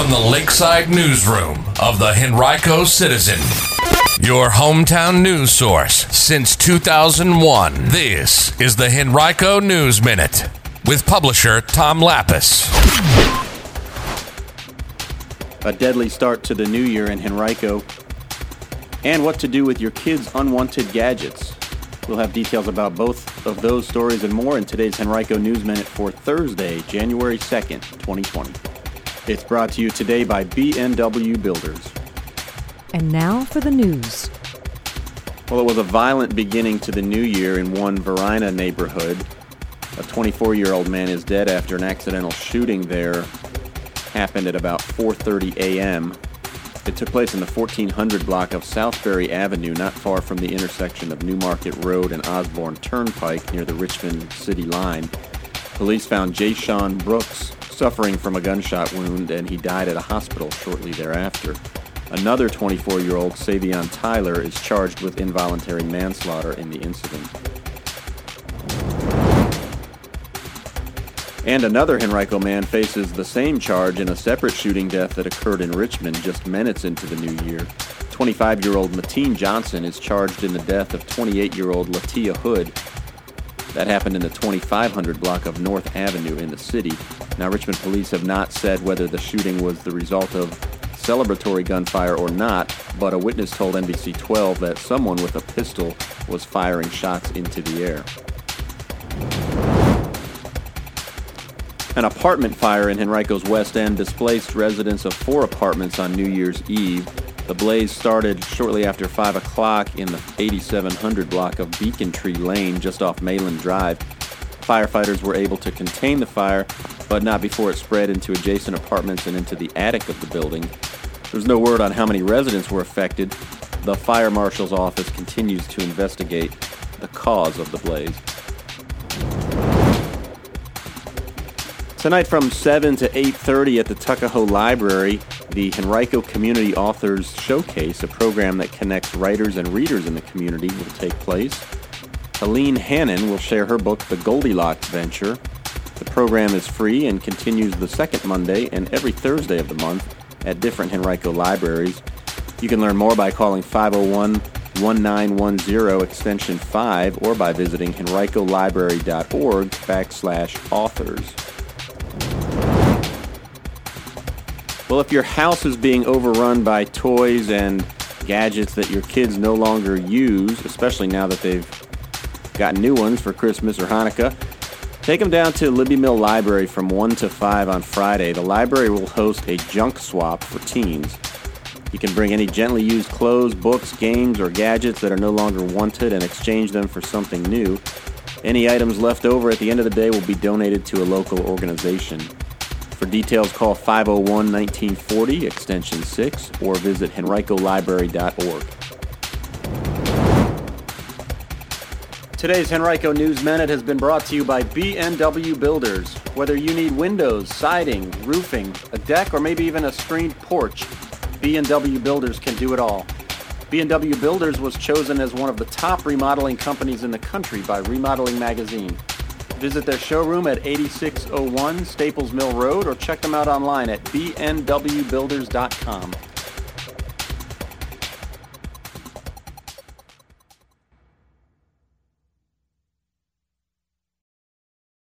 from the Lakeside Newsroom of the Henrico Citizen, your hometown news source since 2001. This is the Henrico News Minute with publisher Tom Lappas. A deadly start to the new year in Henrico, and what to do with your kids' unwanted gadgets. We'll have details about both of those stories and more in today's Henrico News Minute for Thursday, January 2nd, 2020. It's brought to you today by BNW Builders. And now for the news. Well, it was a violent beginning to the new year in one Varina neighborhood. A 24 year old man is dead after an accidental shooting there happened at about 4:30 a.m. It took place in the 1400 block of Southbury Avenue, not far from the intersection of Newmarket Road and Osborne Turnpike near the Richmond City line. Police found Jay Sean Brooks suffering from a gunshot wound, and he died at a hospital shortly thereafter. Another 24 year old, Savion Tyler, is charged with involuntary manslaughter in the incident. And another Henrico man faces the same charge in a separate shooting death that occurred in Richmond just minutes into the new year. 25 year old Mateen Johnson is charged in the death of 28 year old Latia Hood. That happened in the 2500 block of North Avenue in the city. Now, Richmond police have not said whether the shooting was the result of celebratory gunfire or not, but a witness told NBC 12 that someone with a pistol was firing shots into the air. An apartment fire in Henrico's West End displaced residents of four apartments on New Year's Eve. The blaze started shortly after 5 o'clock in the 8700 block of Beacon Tree Lane just off Mayland Drive. Firefighters were able to contain the fire, but not before it spread into adjacent apartments and into the attic of the building. There's no word on how many residents were affected. The fire marshal's office continues to investigate the cause of the blaze. Tonight from 7 to 8:30 at the Tuckahoe Library, the Henrico Community Authors Showcase, a program that connects writers and readers in the community, will take place. Helene Hannon will share her book The Goldilocks Venture. The program is free and continues the second Monday and every Thursday of the month at different Henrico libraries. You can learn more by calling 501 1910 extension 5 or by visiting henricolibrary.org backslash authors. Well, if your house is being overrun by toys and gadgets that your kids no longer use, especially now that they've got new ones for Christmas or Hanukkah, take them down to Libby Mill Library from 1 to 5 on Friday. The library will host a junk swap for teens. You can bring any gently used clothes, books, games, or gadgets that are no longer wanted and exchange them for something new. Any items left over at the end of the day will be donated to a local organization. For details, call 501 1940, extension 6, or visit henricolibrary.org. Today's Henrico News Minute has been brought to you by BNW Builders. Whether you need windows, siding, roofing, a deck, or maybe even a screened porch, BNW Builders can do it all. BNW Builders was chosen as one of the top remodeling companies in the country by Remodeling Magazine. Visit their showroom at 8601 Staples Mill Road or check them out online at bnwbuilders.com.